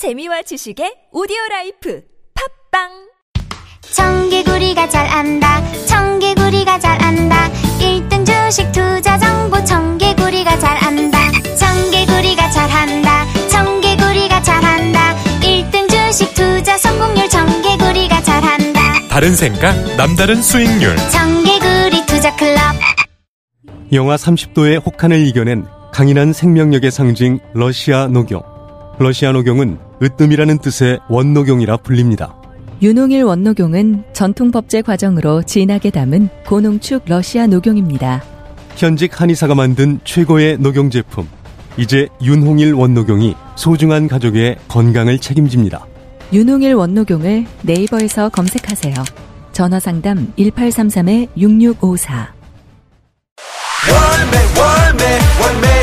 재미와 지식의 오디오 라이프. 팟빵! 청개구리가 잘 안다. 청개구리가 잘 안다. 1등 주식 투자 정보. 청개구리가 잘 안다. 청개구리가 잘 한다. 청개구리가 잘 한다. 1등 주식 투자 성공률. 청개구리가 잘 한다. 다른 생각, 남다른 수익률. 청개구리 투자 클럽. 영하 30도의 혹한을 이겨낸 강인한 생명력의 상징 러시아 녹용. 러시아 녹용은 으뜸이라는 뜻의 원녹용이라 불립니다. 윤홍일 원녹용은 전통 법제 과정으로 진하게 담은 고농축 러시아 녹용입니다. 현직 한의사가 만든 최고의 녹용 제품. 이제 윤홍일 원녹용이 소중한 가족의 건강을 책임집니다. 윤홍일 원녹용을 네이버에서 검색하세요. 전화 상담 1833-6654. 월매 월매 월매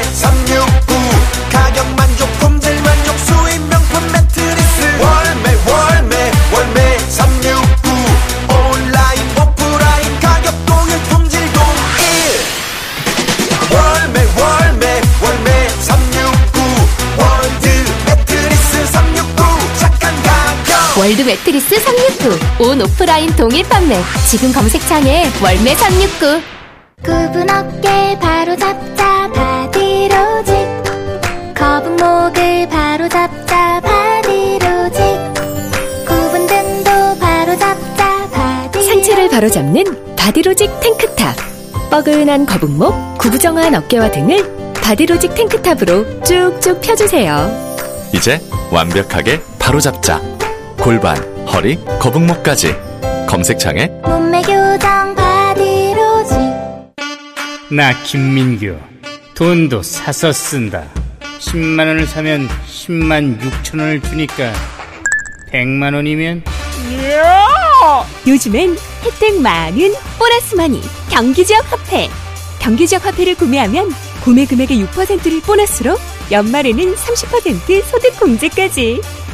월드 매트리스 369. 온 오프라인 동일 판매. 지금 검색창에 월매 369. 굽은 어깨 바로 잡자 바디로직 거북목을 바로 잡자 바디로직 굽은 등도 바로 잡자 바디 상체를 바로 잡는 바디로직 탱크탑. 뻐근한 거북목, 구부정한 어깨와 등을 바디로직 탱크탑으로 쭉쭉 펴주세요. 이제 완벽하게 바로잡자. 골반, 허리, 거북목까지. 검색창에 몸매 교정 바디로직 나 김민규 돈도 사서 쓴다 10만 원을 사면 10만 6천 원을 주니까 100만 원이면 요즘엔 혜택 많은 보너스 마니 경기지역 화폐. 경기지역 화폐를 구매하면 구매 금액의 6%를 보너스로 연말에는 30% 소득 공제까지.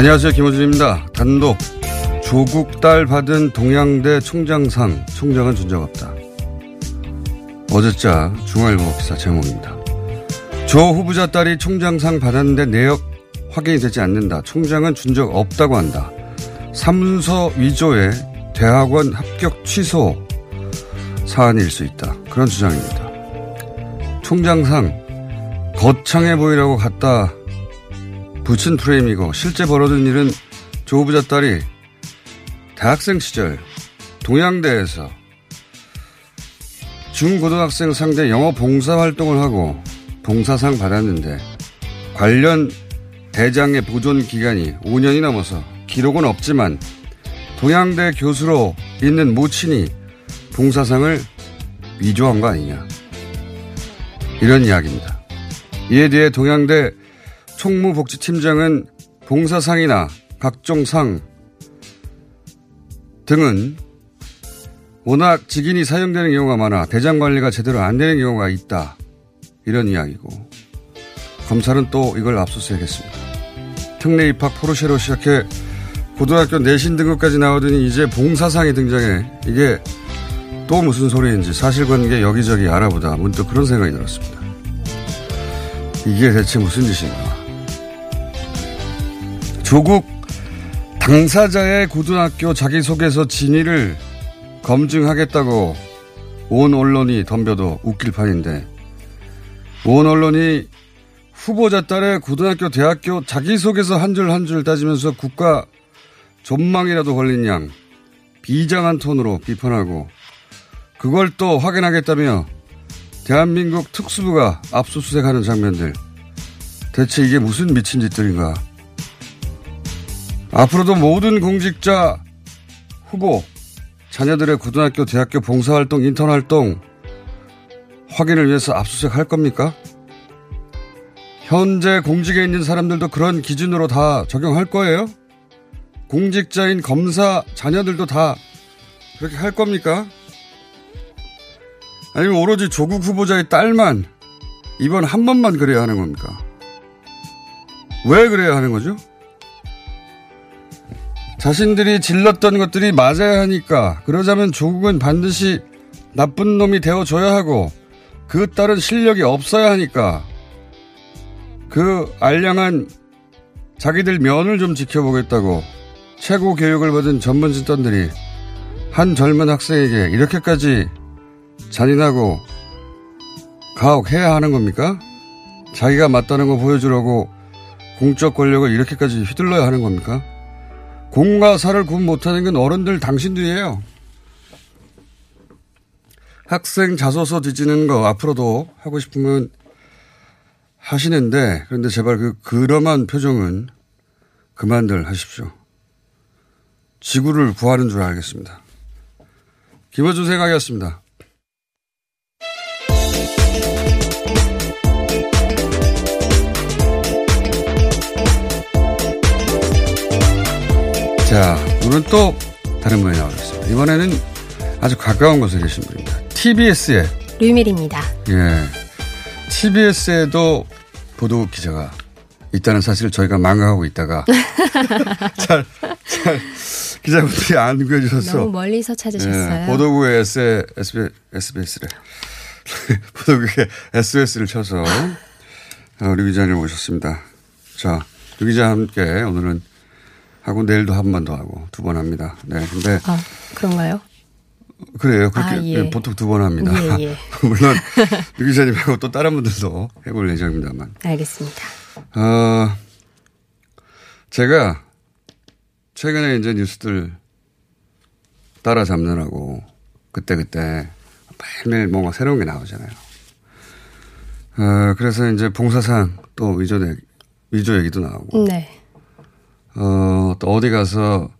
안녕하세요. 김호준입니다. 단독. 조국 딸 받은 동양대 총장상. 총장은 존재가 없다. 어제자 중앙일보 기사 제목입니다. 조 후보자 딸이 총장상 받았는데 내역 확인이 되지 않는다. 총장은 준 적 없다고 한다. 삼서 위조에 대학원 합격 취소 사안일 수 있다. 그런 주장입니다. 총장상 거창해 보이라고 갖다 붙인 프레임이고 실제 벌어진 일은 조 후보자 딸이 대학생 시절 동양대에서 중고등학생 상대 영어 봉사 활동을 하고 봉사상 받았는데 관련 대장의 보존 기간이 5년이 넘어서 기록은 없지만 동양대 교수로 있는 모친이 봉사상을 위조한 거 아니냐. 이런 이야기입니다. 이에 대해 동양대 총무복지팀장은 봉사상이나 각종 상 등은 워낙 직인이 사용되는 경우가 많아 대장 관리가 제대로 안 되는 경우가 있다. 이런 이야기고 검찰은 또 이걸 압수수색했습니다. 특례 입학 포르쉐로 시작해 고등학교 내신 등급까지 나오더니 이제 봉사상이 등장해 이게 또 무슨 소리인지 사실관계 여기저기 알아보다 문득 그런 생각이 들었습니다. 이게 대체 무슨 짓인가? 조국 당사자의 고등학교 자기소개서 진위를 검증하겠다고 온 언론이 덤벼도 웃길 판인데 온 언론이 후보자 딸의 고등학교, 대학교 자기소개서 한 줄 한 줄 따지면서 국가 존망이라도 걸린 양 비장한 톤으로 비판하고 그걸 또 확인하겠다며 대한민국 특수부가 압수수색하는 장면들. 대체 이게 무슨 미친 짓들인가 앞으로도 모든 공직자 후보 자녀들의 고등학교, 대학교 봉사활동, 인턴활동 확인을 위해서 압수수색 할 겁니까? 현재 공직에 있는 사람들도 그런 기준으로 다 적용할 거예요? 공직자인 검사 자녀들도 다 그렇게 할 겁니까? 아니면 오로지 조국 후보자의 딸만 이번 한 번만 그래야 하는 겁니까? 왜 그래야 하는 거죠? 자신들이 질렀던 것들이 맞아야 하니까 그러자면 조국은 반드시 나쁜 놈이 되어줘야 하고 그 딸은 실력이 없어야 하니까 그 알량한 자기들 면을 좀 지켜보겠다고 최고 교육을 받은 전문 집단들이 한 젊은 학생에게 이렇게까지 잔인하고 가혹해야 하는 겁니까? 자기가 맞다는 거 보여주려고 공적 권력을 이렇게까지 휘둘러야 하는 겁니까? 공과 사를 구분 못하는 건 어른들 당신들이에요. 학생 자소서 뒤지는 거 앞으로도 하고 싶으면 하시는데 그런데 제발 그 그럼한 표정은 그만들 하십시오. 지구를 구하는 줄 알겠습니다. 김어준 생각이었습니다. 자, 오늘은 또 다른 분이 나오셨습니다. 이번에는 아주 가까운 곳에 계신 분입니다. TBS에. 류밀입니다. 예. TBS에도 보도국 기자가 있다는 사실을 저희가 망각하고 있다가 잘, 잘 기자분들이 안 구해주셔서 너무 멀리서 찾으셨어요. 예, 보도국에 S, SBS, SBS래. 보도국에 SBS를 쳐서 어, 류 기자님 모셨습니다. 자, 류 기자와 함께 오늘은 하고 내일도 한 번 더 하고 두 번 합니다. 네, 근데 아, 그런가요? 그래요. 그렇게 아, 예. 보통 두 번 합니다. 예, 예. 물론 류 기자님 하고 또 다른 분들도 해볼 예정입니다만. 알겠습니다. 어, 제가 최근에 이제 뉴스들 따라잡느라고 그때그때 매일매일 뭔가 새로운 게 나오잖아요. 어, 그래서 이제 봉사상 또 위조, 얘기- 위조 얘기도 나오고. 네. 어, 또 어디 가서,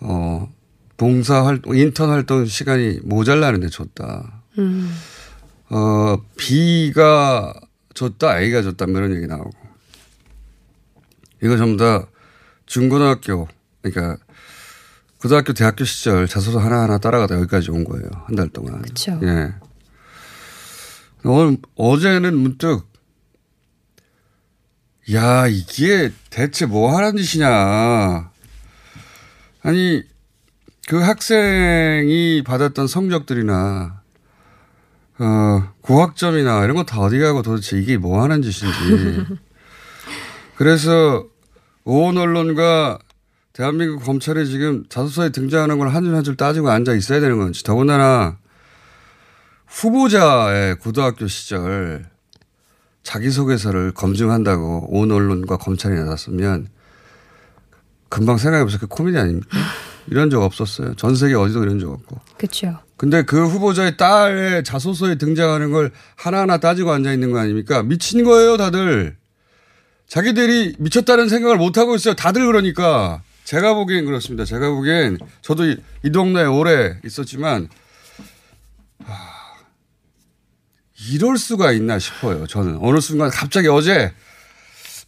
어, 봉사 활동, 인턴 활동 시간이 모자라는데 줬다. 음. 어, B가 줬다, A가 줬다, 뭐 이런 얘기 나오고. 이거 전부 다 중고등학교, 그러니까 고등학교, 대학교 시절 자소서 하나하나 따라가다 여기까지 온 거예요. 한 달 동안. 그쵸. 예. 오늘, 어제는 문득, 야, 이게 대체 뭐 하는 짓이냐. 아니, 그 학생이 받았던 성적들이나, 어, 고학점이나 이런 거 다 어디 가고 도대체 이게 뭐 하는 짓인지. 그래서 온 언론과 대한민국 검찰이 지금 자소서에 등장하는 걸 한 줄 한 줄 따지고 앉아 있어야 되는 건지. 더군다나 후보자의 고등학교 시절 자기소개서를 검증한다고 온 언론과 검찰이 나섰으면 금방 생각해보세요. 그 코미디 아닙니까? 이런 적 없었어요. 전 세계 어디도 이런 적 없고. 그렇죠. 근데 그 후보자의 딸의 자소서에 등장하는 걸 하나하나 따지고 앉아 있는 거 아닙니까? 미친 거예요, 다들. 자기들이 미쳤다는 생각을 못 하고 있어요. 다들 그러니까. 제가 보기엔 그렇습니다. 제가 보기엔 저도 이, 이 동네에 오래 있었지만 하, 이럴 수가 있나 싶어요. 저는 어느 순간 갑자기 어제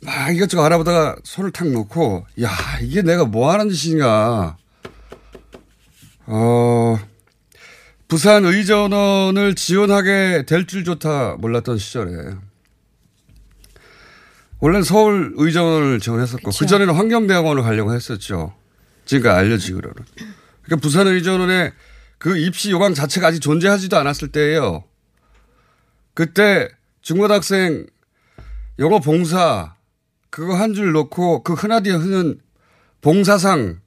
막 이것저것 알아보다가 손을 탁 놓고 야 이게 내가 뭐 하는 짓인가. 어 부산 의전원을 지원하게 될 줄조차 몰랐던 시절에 원래는 서울 의전원을 지원했었고 그 전에는 환경대학원을 가려고 했었죠. 지금까지 알려지기로는. 그러니까 부산 의전원의 그 입시 요강 자체가 아직 존재하지도 않았을 때예요. 그때 중고등학생 영어 봉사 그거 한줄 놓고 그 흔하디 흔한 봉사상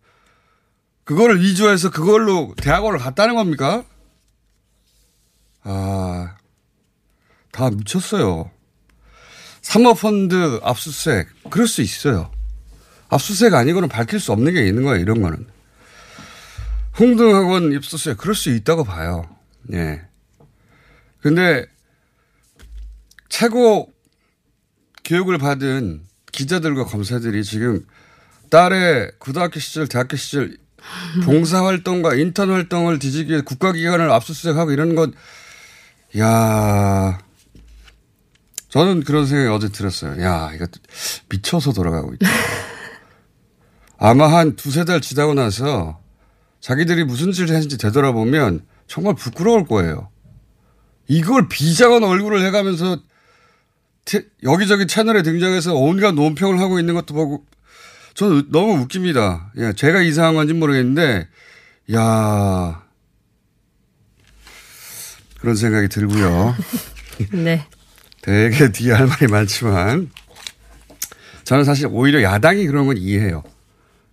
그거를 위조해서 그걸로 대학원을 갔다는 겁니까? 아, 다 미쳤어요. 사모펀드 압수수색, 그럴 수 있어요. 압수수색 아니고는 밝힐 수 없는 게 있는 거예요, 이런 거는. 홍등학원 입수수색, 그럴 수 있다고 봐요. 예. 근데, 최고 교육을 받은 기자들과 검사들이 지금 딸의 고등학교 시절, 대학교 시절 봉사활동과 인턴 활동을 뒤지기 위해 국가기관을 압수수색하고 이런 것, 야 저는 그런 생각이 어제 들었어요. 야, 이거 미쳐서 돌아가고 있다. 아마 한 두세 달 지나고 나서 자기들이 무슨 짓을 했는지 되돌아보면 정말 부끄러울 거예요. 이걸 비장한 얼굴을 해가면서 태- 여기저기 채널에 등장해서 온갖 논평을 하고 있는 것도 보고 저는 너무 웃깁니다. 예, 제가 이상한 건지 모르겠는데, 야 그런 생각이 들고요. 네. 되게 뒤에 할 말이 많지만 저는 사실 오히려 야당이 그런 건 이해해요.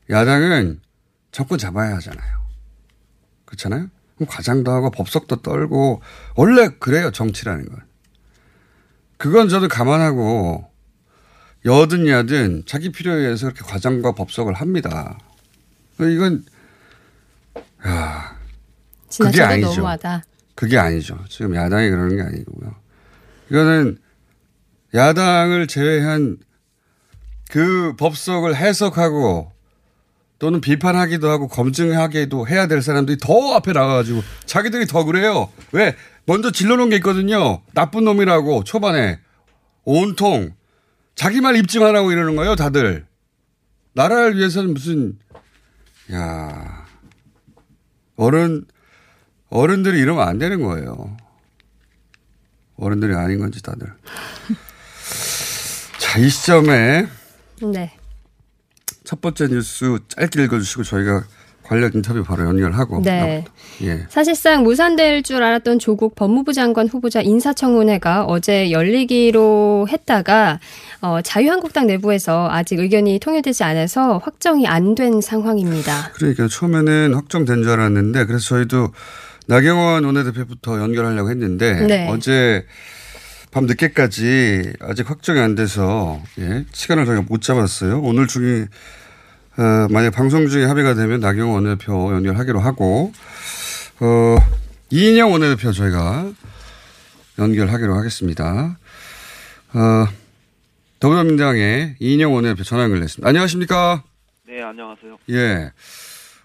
야당은 정권 잡아야 하잖아요. 그렇잖아요? 그럼 과장도 하고 법석도 떨고 원래 그래요 정치라는 건. 그건 저도 감안하고 여든 야든 자기 필요에 의해서 그렇게 과장과 법석을 합니다. 이건 야 그게 아니죠. 너무하다. 그게 아니죠. 지금 야당이 그러는 게 아니고요. 이거는 야당을 제외한 그 법석을 해석하고 또는 비판하기도 하고 검증하기도 해야 될 사람들이 더 앞에 나가가지고 자기들이 더 그래요. 왜? 먼저 질러놓은 게 있거든요. 나쁜 놈이라고 초반에 온통 자기 말 입증하라고 이러는 거예요. 다들 나라를 위해서는 무슨 야 어른 어른들이 이러면 안 되는 거예요. 어른들이 아닌 건지 다들. 자, 이 시점에 네. 첫 번째 뉴스 짧게 읽어주시고 저희가 관련 인터뷰 바로 연결하고. 네. 예. 사실상 무산될 줄 알았던 조국 법무부 장관 후보자 인사청문회가 어제 열리기로 했다가 어, 자유한국당 내부에서 아직 의견이 통일되지 않아서 확정이 안 된 상황입니다. 그러니까 처음에는 확정된 줄 알았는데 그래서 저희도 나경원 원내대표부터 연결하려고 했는데 네. 어제 밤 늦게까지 아직 확정이 안 돼서 예, 시간을 저희가 못 잡았어요. 오늘 중에 어, 만약 방송 중에 합의가 되면 나경원 원내대표 연결하기로 하고 어, 이인영 원내대표 저희가 연결하기로 하겠습니다. 어, 더불어민주당의 이인영 원내대표 전화 연결됐습니다. 안녕하십니까? 네, 안녕하세요. 예.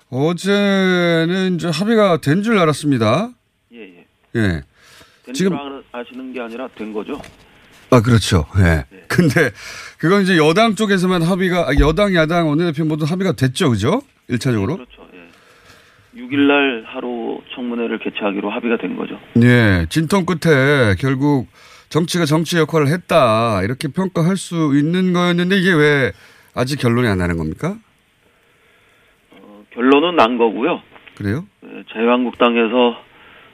어제는 이제 합의가 된 줄 알았습니다. 예, 예. 예. 된 지금- 줄 아- 아시는 게 아니라 된 거죠? 아, 그렇죠. 예. 근데 그건 이제 여당 쪽에서만 합의가, 아, 여당, 야당, 원내대표 모두 합의가 됐죠. 그죠? 1차적으로. 그렇죠. 예. 6일날 하루 청문회를 개최하기로 합의가 된 거죠. 예. 진통 끝에 결국 정치가 정치 역할을 했다. 이렇게 평가할 수 있는 거였는데 이게 왜 아직 결론이 안 나는 겁니까? 결론은 난 거고요. 그래요? 예, 자유한국당에서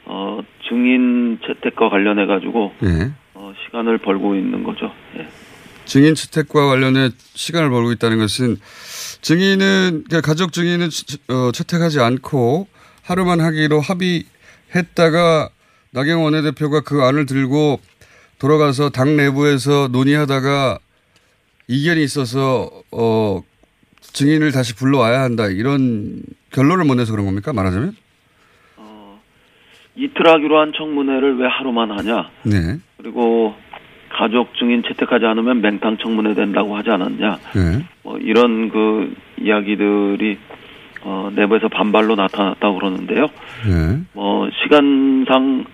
어, 증인 채택과 관련해 가지고 예. 어, 시간을 벌고 있는 거죠. 예. 증인 채택과 관련해 시간을 벌고 있다는 것은 증인은 그러니까 가족 증인은 채- 어, 채택하지 않고 하루만 하기로 합의했다가 나경원 원내대표가 그 안을 들고 돌아가서 당 내부에서 논의하다가 이견이 있어서 어 증인을 다시 불러와야 한다 이런 결론을 못 내서 그런 겁니까 말하자면? 이틀 하기로 한 청문회를 왜 하루만 하냐? 네. 그리고 가족 증인 채택하지 않으면 맹탕 청문회 된다고 하지 않았냐? 네. 뭐 이런 그 이야기들이 어, 내부에서 반발로 나타났다고 그러는데요. 네. 뭐 시간상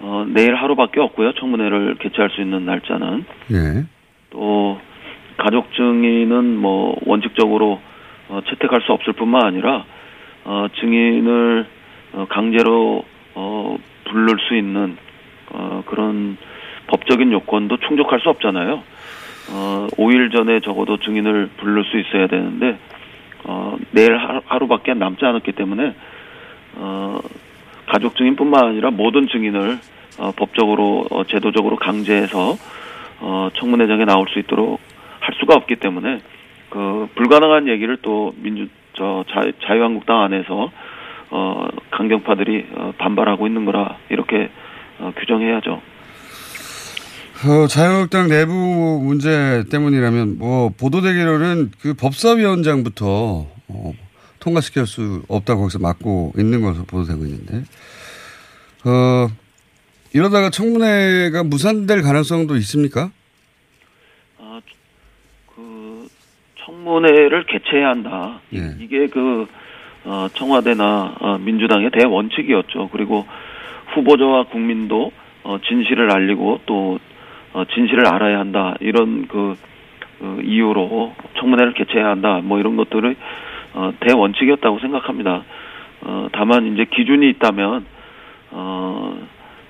어, 내일 하루밖에 없고요. 청문회를 개최할 수 있는 날짜는 네. 또 가족 증인은 뭐 원칙적으로 어, 채택할 수 없을 뿐만 아니라 어, 증인을 어, 강제로 어, 부를 수 있는 어, 그런 법적인 요건도 충족할 수 없잖아요. 어, 5일 전에 적어도 증인을 부를 수 있어야 되는데 어, 내일 하루, 하루 밖에 남지 않았기 때문에 어, 가족 증인뿐만 아니라 모든 증인을 어, 법적으로 어, 제도적으로 강제해서 어, 청문회장에 나올 수 있도록 할 수가 없기 때문에 그 불가능한 얘기를 또 민주 저 자, 자유한국당 안에서 어, 강경파들이 어, 반발하고 있는 거라 이렇게 어, 규정해야죠. 어, 자유한국당 내부 문제 때문이라면 뭐 보도되기로는 그 법사위원장부터 어, 통과시킬 수 없다고 거기서 막고 있는 것으로 보도되고 있는데 어, 이러다가 청문회가 무산될 가능성도 있습니까? 아, 그 청문회를 개최해야 한다. 예. 이게 그 어, 청와대나 어, 민주당의 대원칙이었죠. 그리고 후보자와 국민도 어, 진실을 알리고 또 어, 진실을 알아야 한다. 이런 그, 그 이유로 청문회를 개최해야 한다. 뭐 이런 것들을 어, 대원칙이었다고 생각합니다. 어, 다만 이제 기준이 있다면 어,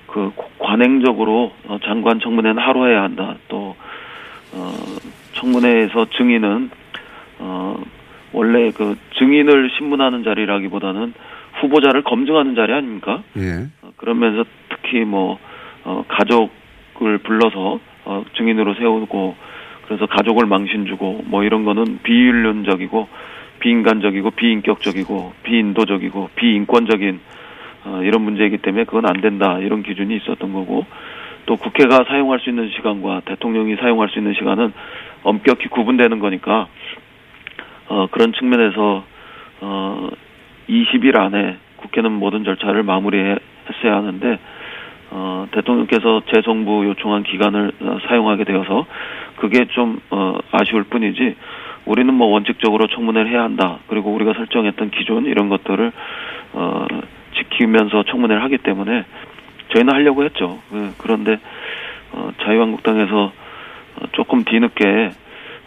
그 관행적으로 어, 장관 청문회는 하루 해야 한다. 또 어, 청문회에서 증인은 어, 원래 그 증인을 신문하는 자리라기보다는 후보자를 검증하는 자리 아닙니까? 예. 어, 그러면서 특히 뭐 어, 가족을 불러서 어, 증인으로 세우고 그래서 가족을 망신 주고 뭐 이런 거는 비윤론적이고 비인간적이고 비인격적이고 비인도적이고 비인권적인 어, 이런 문제이기 때문에 그건 안 된다 이런 기준이 있었던 거고 또 국회가 사용할 수 있는 시간과 대통령이 사용할 수 있는 시간은 엄격히 구분되는 거니까 어, 그런 측면에서 어, 20일 안에 국회는 모든 절차를 마무리했어야 하는데 어, 대통령께서 재정부 요청한 기간을 어, 사용하게 되어서 그게 좀 어, 아쉬울 뿐이지 우리는 뭐 원칙적으로 청문회를 해야 한다. 그리고 우리가 설정했던 기준 이런 것들을 어, 지키면서 청문회를 하기 때문에 저희는 하려고 했죠. 그, 그런데 어, 자유한국당에서 어, 조금 뒤늦게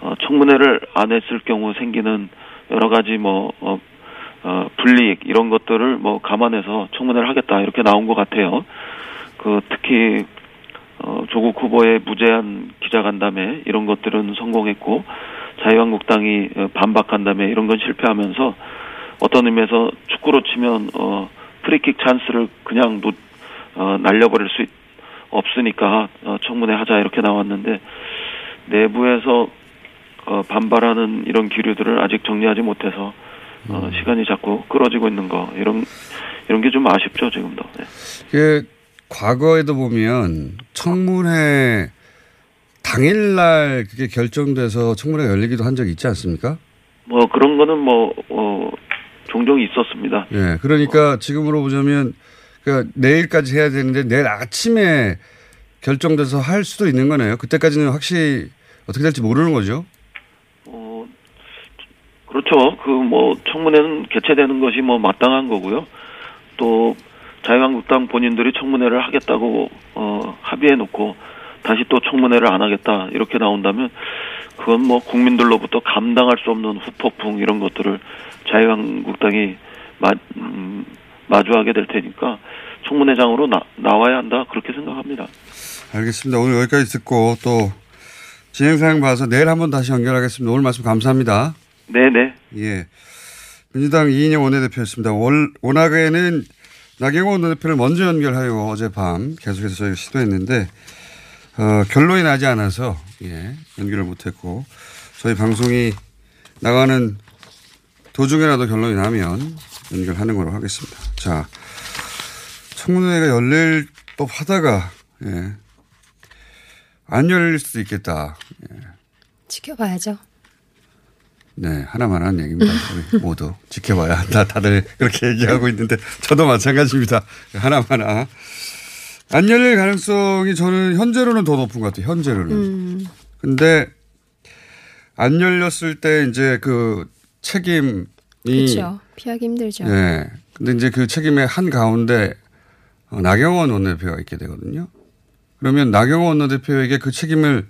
어, 청문회를 안 했을 경우 생기는 여러 가지 뭐 어, 어, 불이익 이런 것들을 뭐 감안해서 청문회를 하겠다 이렇게 나온 것 같아요. 그 특히 어, 조국 후보의 무제한 기자간담회 이런 것들은 성공했고 자유한국당이 어, 반박한다음에 이런 건 실패하면서 어떤 의미에서 축구로 치면 어, 프리킥 찬스를 그냥 놓, 어, 날려버릴 수 있, 없으니까 어, 청문회 하자 이렇게 나왔는데 내부에서 어, 반발하는 이런 기류들을 아직 정리하지 못해서 어, 시간이 자꾸 끌어지고 있는 거 이런 이런 게 좀 아쉽죠 지금도. 네. 그 과거에도 보면 청문회 당일날 그게 결정돼서 청문회가 열리기도 한 적이 있지 않습니까? 뭐 그런 거는 뭐 어, 종종 있었습니다. 예. 그러니까 지금으로 보자면 그러니까 내일까지 해야 되는데 내일 아침에 결정돼서 할 수도 있는 거네요. 그때까지는 확실히 어떻게 될지 모르는 거죠. 어, 그렇죠. 그 뭐 청문회는 개최되는 것이 뭐 마땅한 거고요. 또 자유한국당 본인들이 청문회를 하겠다고 어, 합의해 놓고 다시 또 청문회를 안 하겠다 이렇게 나온다면 그건 뭐 국민들로부터 감당할 수 없는 후폭풍 이런 것들을 자유한국당이 마, 음, 마주하게 될 테니까 청문회장으로 나, 나와야 한다 그렇게 생각합니다. 알겠습니다. 오늘 여기까지 듣고 또 진행 상황 봐서 내일 한번 다시 연결하겠습니다. 오늘 말씀 감사합니다. 네네. 예. 민주당 이인영 원내대표였습니다. 월, 워낙에는 나경원 원내대표를 먼저 연결하려고 어젯밤 계속해서 저희가 시도했는데 어, 결론이 나지 않아서 예, 연결을 못했고 저희 방송이 나가는 도중에라도 결론이 나면 연결하는 걸로 하겠습니다. 자, 청문회가 열릴 법 하다가 예, 안 열릴 수도 있겠다. 예. 지켜봐야죠. 네, 하나만 한 얘기입니다. 우리 모두 지켜봐야 한다. 다들 그렇게 얘기하고 있는데 저도 마찬가지입니다. 하나만 하나. 안 열릴 가능성이 저는 현재로는 더 높은 것 같아요. 현재로는. 음. 근데 안 열렸을 때 이제 그 책임이 그렇죠. 피하기 힘들죠. 네. 근데 이제 그 책임의 한 가운데 어, 나경원 원내대표가 있게 되거든요. 그러면 나경원 원내대표에게 그 책임을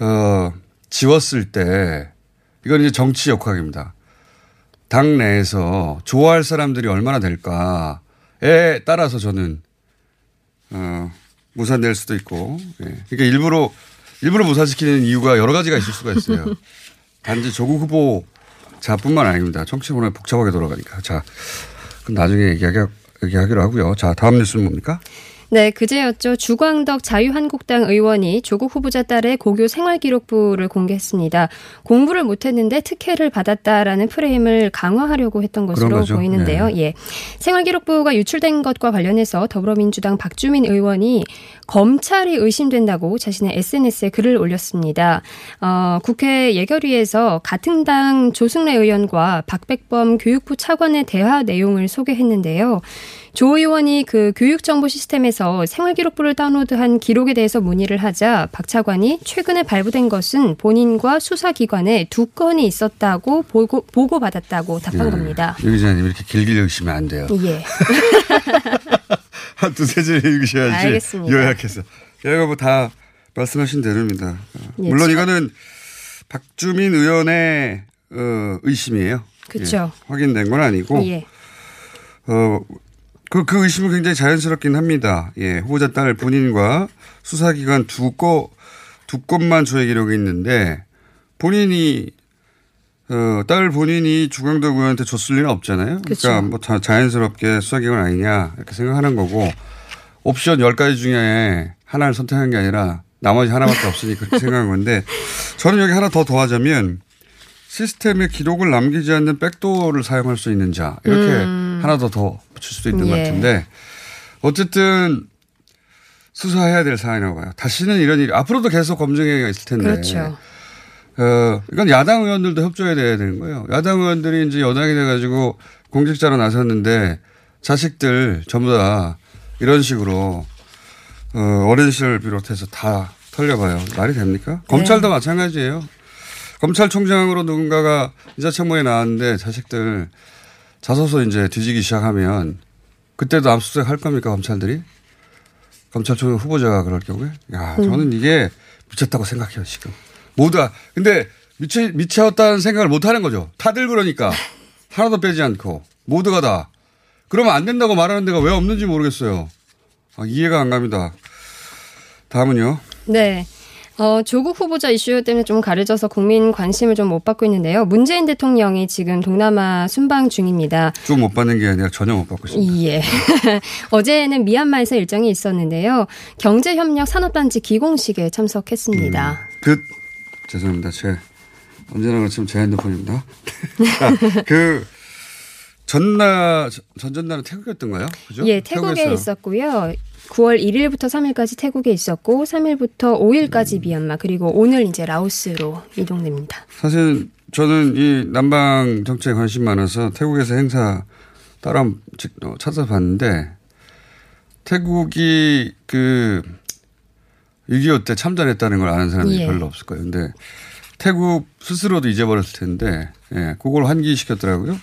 어, 지웠을 때 이건 이제 정치 역학입니다. 당 내에서 좋아할 사람들이 얼마나 될까에 따라서 저는 어, 무산될 수도 있고, 예. 그러니까 일부러 일부러 무산시키는 이유가 여러 가지가 있을 수가 있어요. 단지 조국 후보 자뿐만 아닙니다. 정치본에 복잡하게 돌아가니까. 자, 그럼 나중에 얘기하기, 얘기하기로 하고요. 자, 다음 뉴스는 뭡니까? 네, 그제였죠. 주광덕 자유한국당 의원이 조국 후보자 딸의 고교 생활기록부를 공개했습니다. 공부를 못했는데 특혜를 받았다라는 프레임을 강화하려고 했던 것으로. 보이는데요. 네. 예. 생활기록부가 유출된 것과 관련해서 더불어민주당 박주민 의원이 검찰이 의심된다고 자신의 SNS에 글을 올렸습니다. 어, 국회 예결위에서 같은 당 조승래 의원과 박백범 교육부 차관의 대화 내용을 소개했는데요. 조 의원이 그 교육정보 시스템에서 생활기록부를 다운로드한 기록에 대해서 문의를 하자 박 차관이 최근에 발부된 것은 본인과 수사기관에 두 건이 있었다고 보고, 보고받았다고 답한 예. 겁니다. 유 기자님 이렇게 길게 읽으시면 안 돼요. 예. 한 두세 줄 읽으셔야지. 알겠습니다. 요약해서. 이거 뭐다 말씀하신 대로입니다. 어, 예, 물론 참- 이거는 박주민 의원의 어, 의심이에요. 그쵸. 예, 확인된 건 아니고 예. 어, 그, 그 의심은 굉장히 자연스럽긴 합니다. 예, 후보자 딸 본인과 수사기관 두 거, 두 건만 조회 기록이 있는데 본인이, 어, 딸 본인이 주광덕 의원한테 줬을 리는 없잖아요. 그쵸. 러니까 뭐 자, 자연스럽게 수사기관 아니냐 이렇게 생각하는 거고 옵션 10가지 중에 하나를 선택한 게 아니라 나머지 하나밖에 없으니 그렇게 생각한 건데 저는 여기 하나 더 더하자면 시스템에 기록을 남기지 않는 백도어를 사용할 수 있는 자 이렇게 음. 하나 더 더 붙일 수도 있는 것 예. 같은데 어쨌든 수사해야 될 사안이라고 봐요. 다시는 이런 일이 앞으로도 계속 검증회의가 있을 텐데. 그렇죠. 어, 이건 야당 의원들도 협조해야 되는 거예요. 야당 의원들이 이제 여당이 돼가지고 공직자로 나섰는데 자식들 전부 다 이런 식으로 어, 어린 시절 비롯해서 다 털려봐요. 말이 됩니까? 검찰도 마찬가지예요. 검찰총장으로 누군가가 인사청문회 나왔는데 자식들 자소서 이제 뒤지기 시작하면 그때도 압수수색 할 겁니까 검찰들이? 검찰총장 후보자가 그럴 경우에? 야, 음. 저는 이게 미쳤다고 생각해요, 지금. 모두가. 근데 미쳐, 미쳤다는 생각을 못 하는 거죠. 다들 그러니까. 하나도 빼지 않고. 모두가 다. 그러면 안 된다고 말하는 데가 왜 없는지 모르겠어요. 아, 이해가 안 갑니다. 다음은요. 네. 어, 조국 후보자 이슈 때문에 좀 가려져서 국민 관심을 좀 못 받고 있는데요. 문재인 대통령이 지금 동남아 순방 중입니다. 좀못 받는 게 아니라 전혀 못 받고 있습니다. 예. 어제는 미얀마에서 일정이 있었는데요. 경제협력 산업단지 기공식에 참석했습니다. 그, 죄송합니다. 제, 언제나 그렇지만 제 핸드폰입니다. 자, 그, 전날, 전전날은 태국이었던가요? 그죠? 예, 태국에 태국에서. 있었고요. 9월 1일부터 3일까지 태국에 있었고 3일부터 5일까지 미얀마 그리고 오늘 이제 라오스로 이동됩니다. 사실 저는 이 남방 정치에 관심 많아서 태국에서 행사 따라 직- 어, 찾아봤는데 태국이 그 6.25 때 참전했다는 걸 아는 사람이 예. 별로 없을 거예요. 근데 태국 스스로도 잊어버렸을 텐데, 예, 그걸 환기시켰더라고요.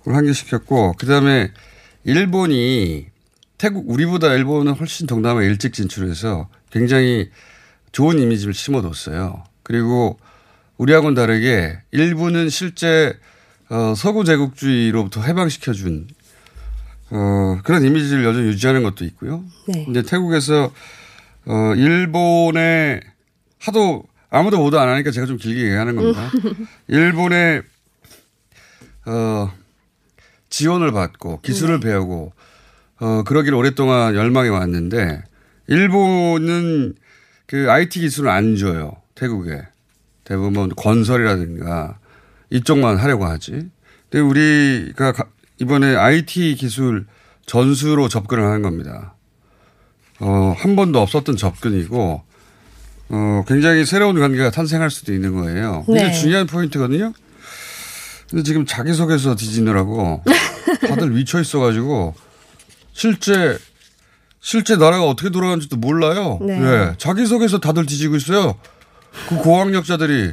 그걸 환기시켰고, 그 다음에 일본이 태국, 우리보다 일본은 훨씬 동남아 일찍 진출해서 굉장히 좋은 이미지를 심어뒀어요. 그리고 우리하고는 다르게 일본은 실제 어, 서구 제국주의로부터 해방시켜준 어, 그런 이미지를 여전히 유지하는 것도 있고요. 네. 근데 태국에서 어, 일본의 하도 아무도 보도 안 하니까 제가 좀 길게 얘기하는 겁니다. 일본의 어, 지원을 받고 기술을 배우고 어, 그러기를 오랫동안 열망해 왔는데 일본은 그 IT 기술을 안 줘요. 태국에. 대부분 뭐 건설이라든가 이쪽만 하려고 하지. 근데 우리가 가- 이번에 IT 기술 전수로 접근을 하는 겁니다. 어, 한 번도 없었던 접근이고, 어, 굉장히 새로운 관계가 탄생할 수도 있는 거예요. 네. 중요한 포인트거든요. 근데 지금 자기소개서 뒤지느라고 다들 미쳐 있어가지고 실제 실제 나라가 어떻게 돌아가는지도 몰라요. 네. 예, 자기소개서 다들 뒤지고 있어요. 그 고학력자들이.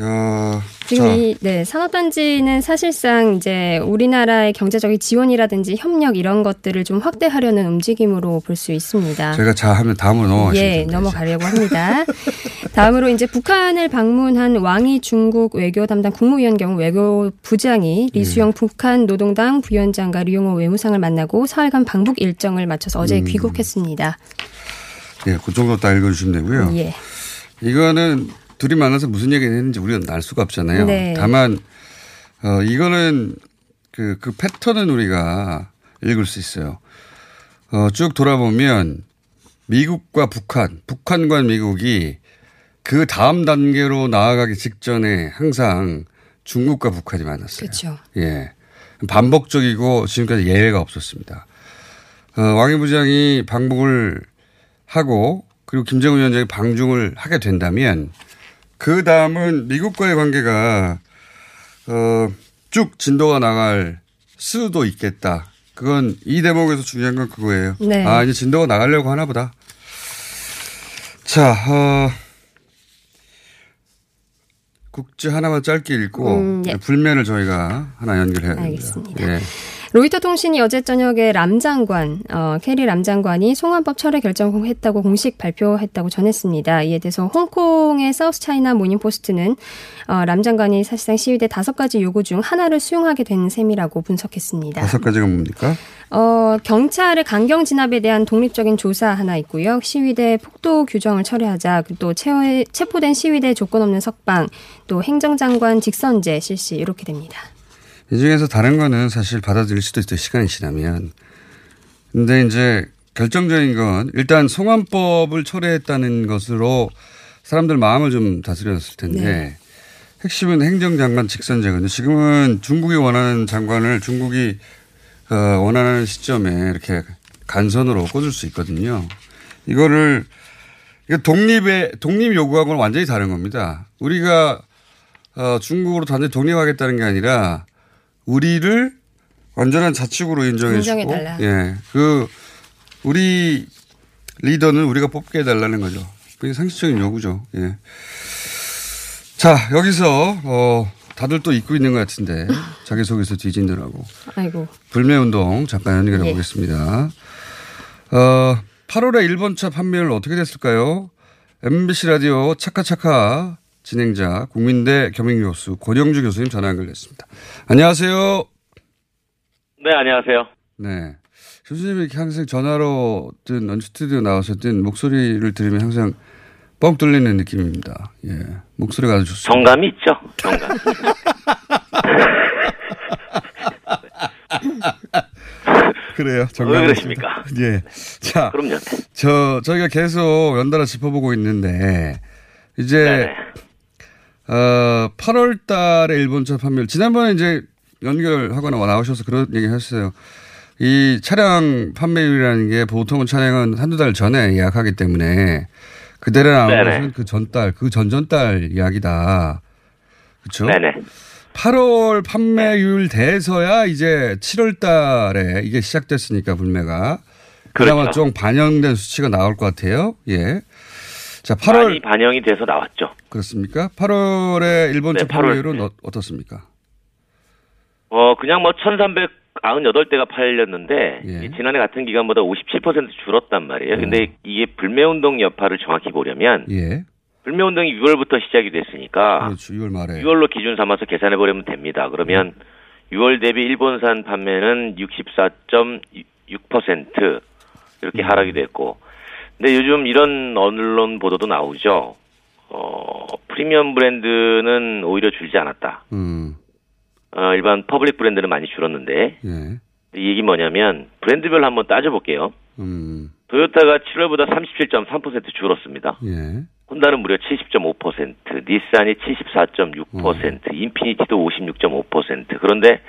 야, 지금 자, 이 네, 산업단지는 사실상 이제 우리나라의 경제적인 지원이라든지 협력 이런 것들을 좀 확대하려는 움직임으로 볼 수 있습니다. 제가 자 하면 다음으로 예, 됩니다. 넘어가려고 합니다. 다음으로 이제 북한을 방문한 왕이 중국 외교 담당 국무위원 경우 외교부장이 리수영 북한 노동당 부위원장과 류용호 외무상을 만나고 사흘간 방북 일정을 마쳐서 어제 음. 귀국했습니다. 예, 그 정도 다 읽어주시면 되고요. 예. 이거는 둘이 만나서 무슨 얘기를 했는지 우리는 알 수가 없잖아요. 네. 다만, 어, 이거는 그, 그 패턴은 우리가 읽을 수 있어요. 어, 쭉 돌아보면 미국과 북한, 북한과 미국이 그 다음 단계로 나아가기 직전에 항상 중국과 북한이 만났어요. 그렇죠. 예. 반복적이고 지금까지 예외가 없었습니다. 어, 왕이 부장이 방북을 하고 그리고 김정은 위원장이 방중을 하게 된다면 그 다음은 미국과의 관계가 어, 쭉 진도가 나갈 수도 있겠다. 그건 이 대목에서 중요한 건 그거예요. 네. 아 이제 진도가 나가려고 하나 보다. 자, 어, 국제 하나만 짧게 읽고 음, 예. 불면을 저희가 하나 연결해야 됩니다. 알겠습니다. 예. 로이터 통신이 어제 저녁에 람 장관, 어, 캐리 람 장관이 송환법 철회 결정했다고 공식 발표했다고 전했습니다. 이에 대해서 홍콩의 사우스 차이나 모닝 포스트는 어, 람 장관이 사실상 시위대 다섯 가지 요구 중 하나를 수용하게 된 셈이라고 분석했습니다. 다섯 가지가 뭡니까? 어, 경찰의 강경 진압에 대한 독립적인 조사 하나 있고요. 시위대 폭도 규정을 철회하자, 또 체포, 체포된 시위대 조건 없는 석방, 또 행정장관 직선제 실시 이렇게 됩니다. 이 중에서 다른 거는 사실 받아들일 수도 있어요. 시간이 지나면. 근데 이제 결정적인 건 일단 송환법을 철회했다는 것으로 사람들 마음을 좀 다스렸을 텐데 네. 핵심은 행정장관 직선제거든요. 지금은 중국이 원하는 장관을 중국이 어, 원하는 시점에 이렇게 간선으로 꽂을 수 있거든요. 이거를 이거 독립의 독립 요구하고는 완전히 다른 겁니다. 우리가 어, 중국으로 완전히 독립하겠다는 게 아니라 우리를 완전한 자축으로 인정해 주고 인정해달라. 예. 그 우리 리더는 우리가 뽑게 해 달라는 거죠. 그게 상식적인 요구죠. 예. 자, 여기서 어 다들 또 잊고 있는 것 같은데 자기 소개서 뒤진느라고 아이고. 불매 운동 잠깐 연결해 예. 보겠습니다. 어, 8월에 일본차 판매율 어떻게 됐을까요? MBC 라디오 차카차카 진행자 국민대 겸임교수 권영주 교수님 전화 연결됐습니다. 안녕하세요. 네, 안녕하세요. 네. 교수님이 항상 전화로든 언 스튜디오 나와서든 목소리를 들으면 항상 뻥 뚫리는 느낌입니다. 예. 목소리가 아주 좋습니다. 정감이 있죠. 정감. 그래요. 왜 정감. 그러십니까? 예. 자. 그럼요. 저, 저희가 계속 연달아 짚어보고 있는데, 이제, 어, 8월 달에 일본차 판매율, 지난번에 이제 연결하거나 나오셔서 그런 얘기 하셨어요. 이 차량 판매율이라는 게 보통은 차량은 한두 달 전에 예약하기 때문에 그대로 나온. 것은 그 전달, 그 전전달 이야기다. 그렇죠? 네네. 8월 판매율 돼서야 이제 7월 달에 이게 시작됐으니까 불매가 그나마 그렇죠. 좀 반영된 수치가 나올 것 같아요. 예. 자, 8월 많이 반영이 돼서 나왔죠. 그렇습니까? 8월에 일본차 네, 8월. 판매율은 어, 어떻습니까? 어, 그냥 뭐 1398대가 팔렸는데, 예. 이 지난해 같은 기간보다 57% 줄었단 말이에요. 근데 이게 불매 운동 여파를 정확히 보려면, 예. 불매 운동이 6월부터 시작이 됐으니까, 그렇죠. 6월 말에. 6월로 기준 삼아서 계산해 보려면 됩니다. 그러면 6월 대비 일본산 판매는 64.6% 이렇게 하락이 됐고, 근데 요즘 이런 언론 보도도 나오죠. 어, 프리미엄 브랜드는 오히려 줄지 않았다. 음. 어, 일반 public 브랜드는 많이 줄었는데, 예. 이 얘기 뭐냐면, 브랜드별로 한번 따져볼게요. 음. 토요타가 7월보다 37.3% 줄었습니다. 예. 혼다는 무려 70.5%, 닛산이 74.6%, 인피니티도 56.5%. 그런데